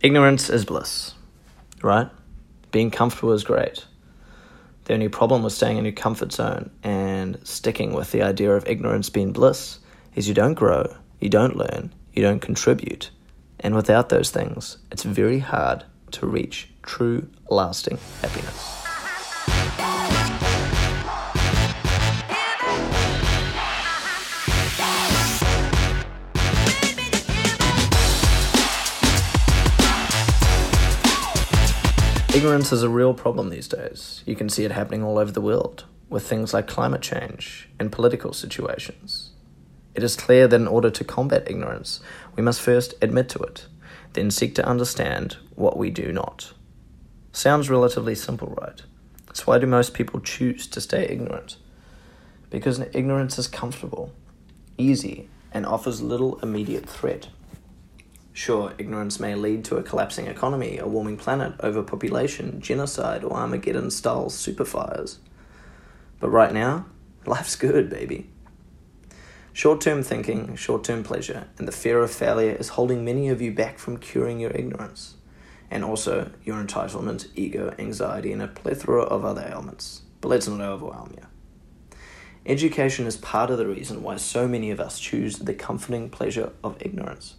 Ignorance is bliss, right? Being comfortable is great. The only problem with staying in your comfort zone and sticking with the idea of ignorance being bliss is you don't grow, you don't learn, you don't contribute. And without those things, it's very hard to reach true, lasting happiness. Ignorance is a real problem these days. You can see it happening all over the world, with things like climate change and political situations. It is clear that in order to combat ignorance, we must first admit to it, then seek to understand what we do not. Sounds relatively simple, right? So, why do most people choose to stay ignorant? Because ignorance is comfortable, easy, and offers little immediate threat. Sure, ignorance may lead to a collapsing economy, a warming planet, overpopulation, genocide, or Armageddon style superfires. But right now, life's good, baby. Short term thinking, short term pleasure, and the fear of failure is holding many of you back from curing your ignorance, and also your entitlement, ego, anxiety, and a plethora of other ailments. But let's not overwhelm you. Education is part of the reason why so many of us choose the comforting pleasure of ignorance.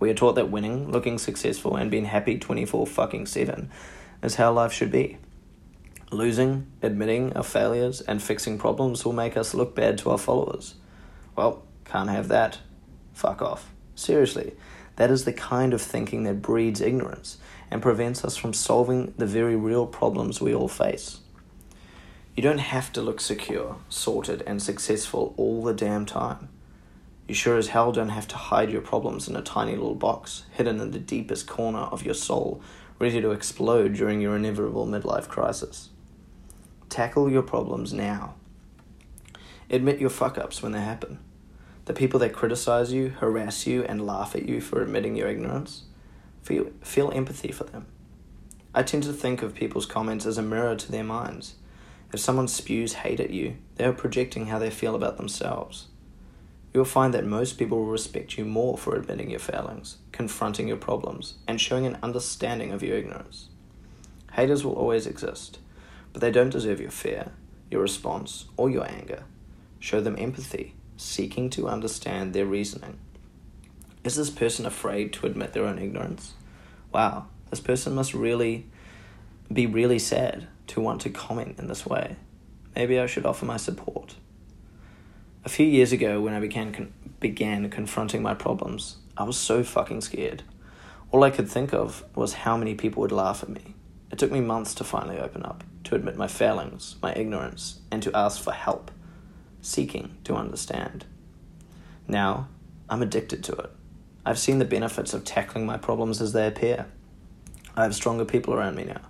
We are taught that winning, looking successful, and being happy 24 fucking 7 is how life should be. Losing, admitting our failures, and fixing problems will make us look bad to our followers. Well, can't have that. Fuck off. Seriously, that is the kind of thinking that breeds ignorance and prevents us from solving the very real problems we all face. You don't have to look secure, sorted, and successful all the damn time. You sure as hell don't have to hide your problems in a tiny little box, hidden in the deepest corner of your soul, ready to explode during your inevitable midlife crisis. Tackle your problems now. Admit your fuck ups when they happen. The people that criticize you, harass you, and laugh at you for admitting your ignorance, feel, feel empathy for them. I tend to think of people's comments as a mirror to their minds. If someone spews hate at you, they are projecting how they feel about themselves you'll find that most people will respect you more for admitting your failings, confronting your problems, and showing an understanding of your ignorance. Haters will always exist, but they don't deserve your fear, your response, or your anger. Show them empathy, seeking to understand their reasoning. Is this person afraid to admit their own ignorance? Wow, this person must really be really sad to want to comment in this way. Maybe I should offer my support. A few years ago, when I began con- began confronting my problems, I was so fucking scared. All I could think of was how many people would laugh at me. It took me months to finally open up, to admit my failings, my ignorance, and to ask for help, seeking to understand. Now, I'm addicted to it. I've seen the benefits of tackling my problems as they appear. I have stronger people around me now.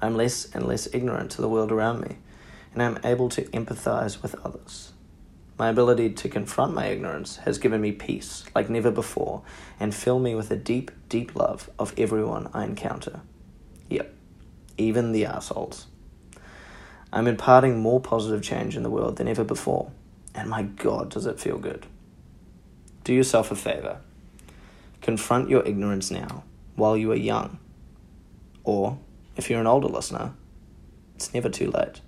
I'm less and less ignorant to the world around me, and I'm able to empathize with others. My ability to confront my ignorance has given me peace like never before and filled me with a deep, deep love of everyone I encounter. Yep, even the assholes. I'm imparting more positive change in the world than ever before, and my god, does it feel good. Do yourself a favor. Confront your ignorance now, while you are young. Or, if you're an older listener, it's never too late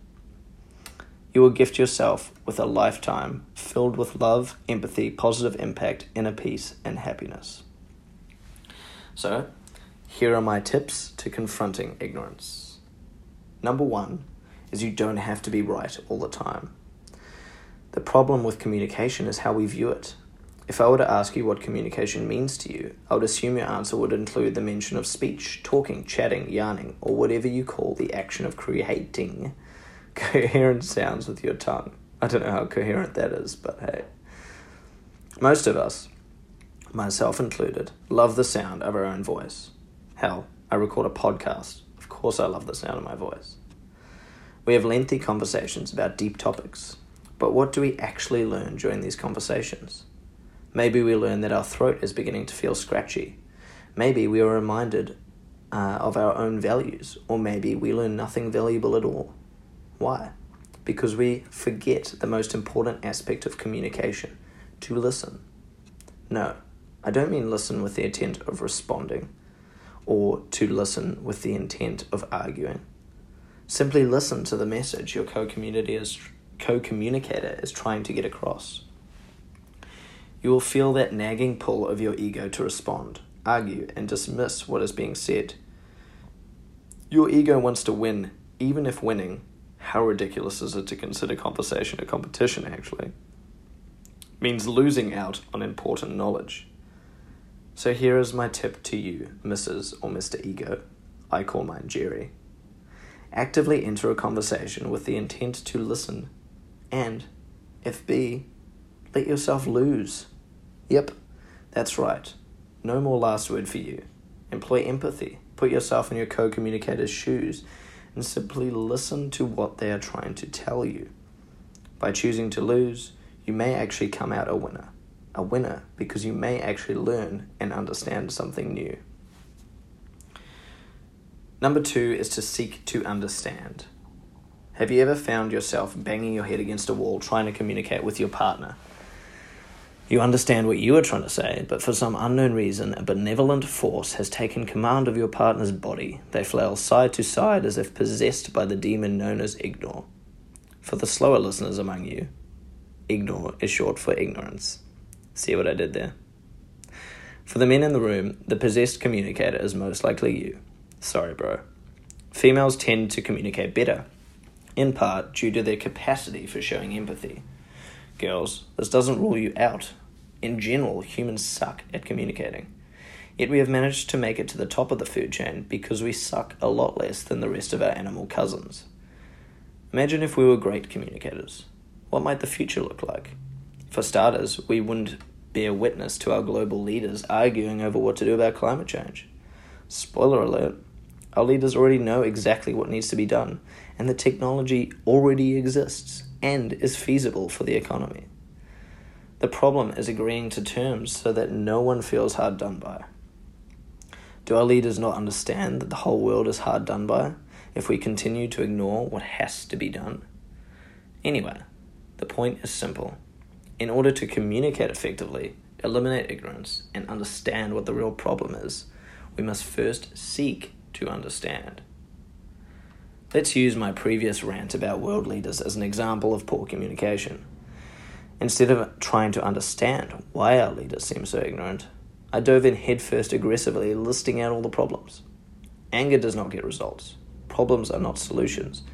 you will gift yourself with a lifetime filled with love, empathy, positive impact, inner peace, and happiness. So, here are my tips to confronting ignorance. Number one is you don't have to be right all the time. The problem with communication is how we view it. If I were to ask you what communication means to you, I would assume your answer would include the mention of speech, talking, chatting, yarning, or whatever you call the action of creating coherent sounds with your tongue. I don't know how coherent that is, but hey. Most of us, myself included, love the sound of our own voice. Hell, I record a podcast. Of course, I love the sound of my voice. We have lengthy conversations about deep topics, but what do we actually learn during these conversations? Maybe we learn that our throat is beginning to feel scratchy. Maybe we are reminded uh, of our own values, or maybe we learn nothing valuable at all. Why? Because we forget the most important aspect of communication to listen. No, I don't mean listen with the intent of responding or to listen with the intent of arguing. Simply listen to the message your co-community is co-communicator is trying to get across. You will feel that nagging pull of your ego to respond, argue, and dismiss what is being said. Your ego wants to win, even if winning, how ridiculous is it to consider conversation a competition actually? Means losing out on important knowledge. So here is my tip to you, Mrs. or Mr. Ego. I call mine Jerry. Actively enter a conversation with the intent to listen, and, if B, let yourself lose. Yep, that's right. No more last word for you. Employ empathy. Put yourself in your co communicator's shoes and simply listen to what they are trying to tell you. By choosing to lose, you may actually come out a winner. A winner because you may actually learn and understand something new. Number two is to seek to understand. Have you ever found yourself banging your head against a wall trying to communicate with your partner? You understand what you are trying to say, but for some unknown reason, a benevolent force has taken command of your partner's body. They flail side to side as if possessed by the demon known as ignore. For the slower listeners among you, ignore is short for ignorance. See what I did there? For the men in the room, the possessed communicator is most likely you. Sorry, bro. Females tend to communicate better, in part due to their capacity for showing empathy. Girls, this doesn't rule you out. In general, humans suck at communicating. Yet we have managed to make it to the top of the food chain because we suck a lot less than the rest of our animal cousins. Imagine if we were great communicators. What might the future look like? For starters, we wouldn't bear witness to our global leaders arguing over what to do about climate change. Spoiler alert, our leaders already know exactly what needs to be done, and the technology already exists and is feasible for the economy. The problem is agreeing to terms so that no one feels hard done by. Do our leaders not understand that the whole world is hard done by if we continue to ignore what has to be done? Anyway, the point is simple. In order to communicate effectively, eliminate ignorance, and understand what the real problem is, we must first seek to understand. Let's use my previous rant about world leaders as an example of poor communication. Instead of trying to understand why our leaders seem so ignorant, I dove in headfirst aggressively, listing out all the problems. Anger does not get results, problems are not solutions,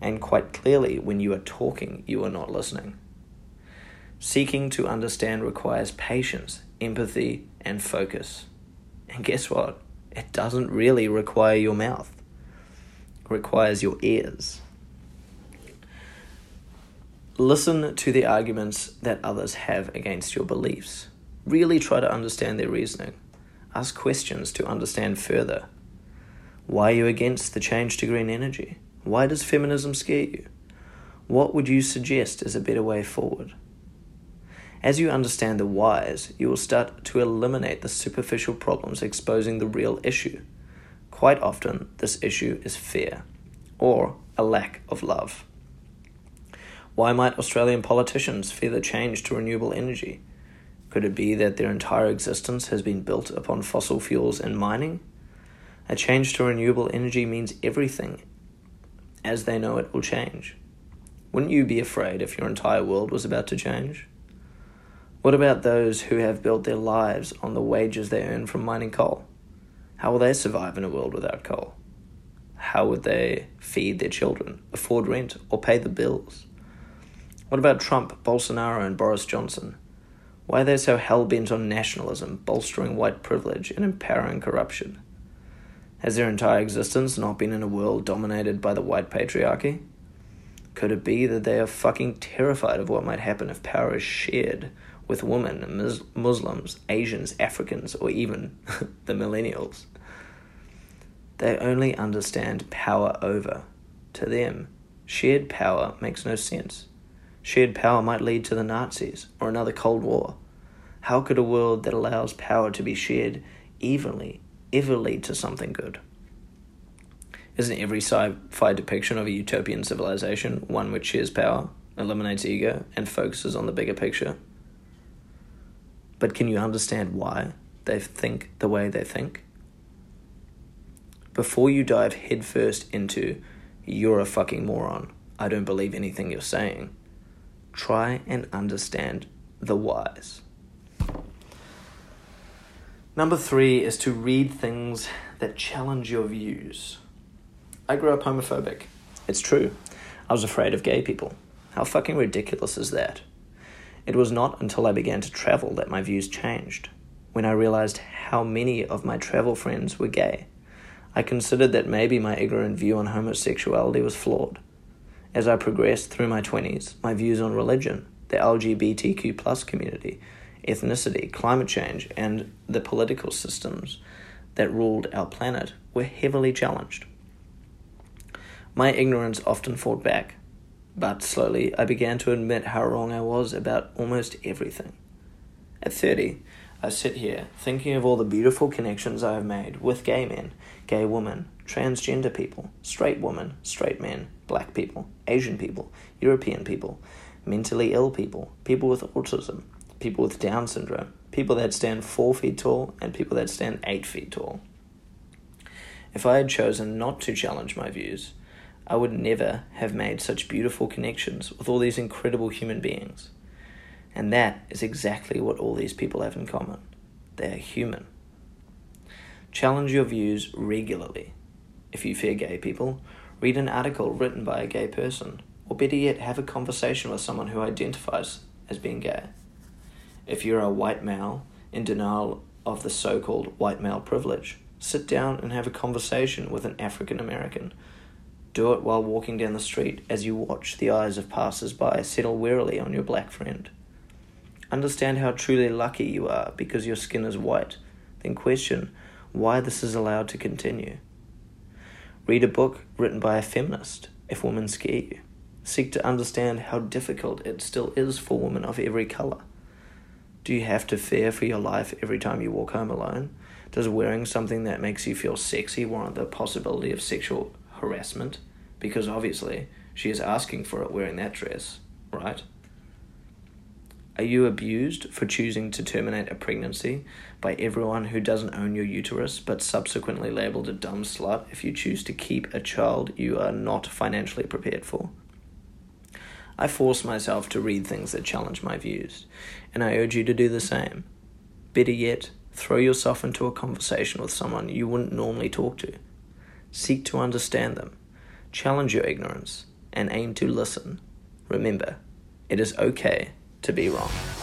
and quite clearly, when you are talking, you are not listening. Seeking to understand requires patience, empathy, and focus. And guess what? It doesn't really require your mouth requires your ears. Listen to the arguments that others have against your beliefs. Really try to understand their reasoning. Ask questions to understand further. Why are you against the change to green energy? Why does feminism scare you? What would you suggest is a better way forward? As you understand the whys, you will start to eliminate the superficial problems exposing the real issue. Quite often, this issue is fear or a lack of love. Why might Australian politicians fear the change to renewable energy? Could it be that their entire existence has been built upon fossil fuels and mining? A change to renewable energy means everything, as they know it, will change. Wouldn't you be afraid if your entire world was about to change? What about those who have built their lives on the wages they earn from mining coal? How will they survive in a world without coal? How would they feed their children, afford rent, or pay the bills? What about Trump, Bolsonaro, and Boris Johnson? Why are they so hell bent on nationalism, bolstering white privilege, and empowering corruption? Has their entire existence not been in a world dominated by the white patriarchy? Could it be that they are fucking terrified of what might happen if power is shared with women, Mus- Muslims, Asians, Africans, or even the millennials. They only understand power over. To them, shared power makes no sense. Shared power might lead to the Nazis or another Cold War. How could a world that allows power to be shared evenly ever lead to something good? Isn't every sci fi depiction of a utopian civilization one which shares power, eliminates ego, and focuses on the bigger picture? But can you understand why they think the way they think? Before you dive headfirst into, you're a fucking moron, I don't believe anything you're saying, try and understand the whys. Number three is to read things that challenge your views. I grew up homophobic. It's true. I was afraid of gay people. How fucking ridiculous is that? It was not until I began to travel that my views changed. When I realized how many of my travel friends were gay, I considered that maybe my ignorant view on homosexuality was flawed. As I progressed through my 20s, my views on religion, the LGBTQ plus community, ethnicity, climate change, and the political systems that ruled our planet were heavily challenged. My ignorance often fought back, but slowly I began to admit how wrong I was about almost everything. At 30, I sit here thinking of all the beautiful connections I have made with gay men, gay women, transgender people, straight women, straight men, black people, Asian people, European people, mentally ill people, people with autism, people with Down syndrome, people that stand four feet tall, and people that stand eight feet tall. If I had chosen not to challenge my views, I would never have made such beautiful connections with all these incredible human beings. And that is exactly what all these people have in common they are human. Challenge your views regularly. If you fear gay people, read an article written by a gay person, or better yet, have a conversation with someone who identifies as being gay. If you're a white male in denial of the so called white male privilege, sit down and have a conversation with an African American. Do it while walking down the street as you watch the eyes of passers by settle wearily on your black friend. Understand how truly lucky you are because your skin is white, then question why this is allowed to continue. Read a book written by a feminist if women scare you. Seek to understand how difficult it still is for women of every colour. Do you have to fear for your life every time you walk home alone? Does wearing something that makes you feel sexy warrant the possibility of sexual harassment? Because obviously, she is asking for it wearing that dress, right? Are you abused for choosing to terminate a pregnancy by everyone who doesn't own your uterus but subsequently labeled a dumb slut if you choose to keep a child you are not financially prepared for? I force myself to read things that challenge my views, and I urge you to do the same. Better yet, throw yourself into a conversation with someone you wouldn't normally talk to. Seek to understand them, challenge your ignorance, and aim to listen. Remember, it is okay to be wrong.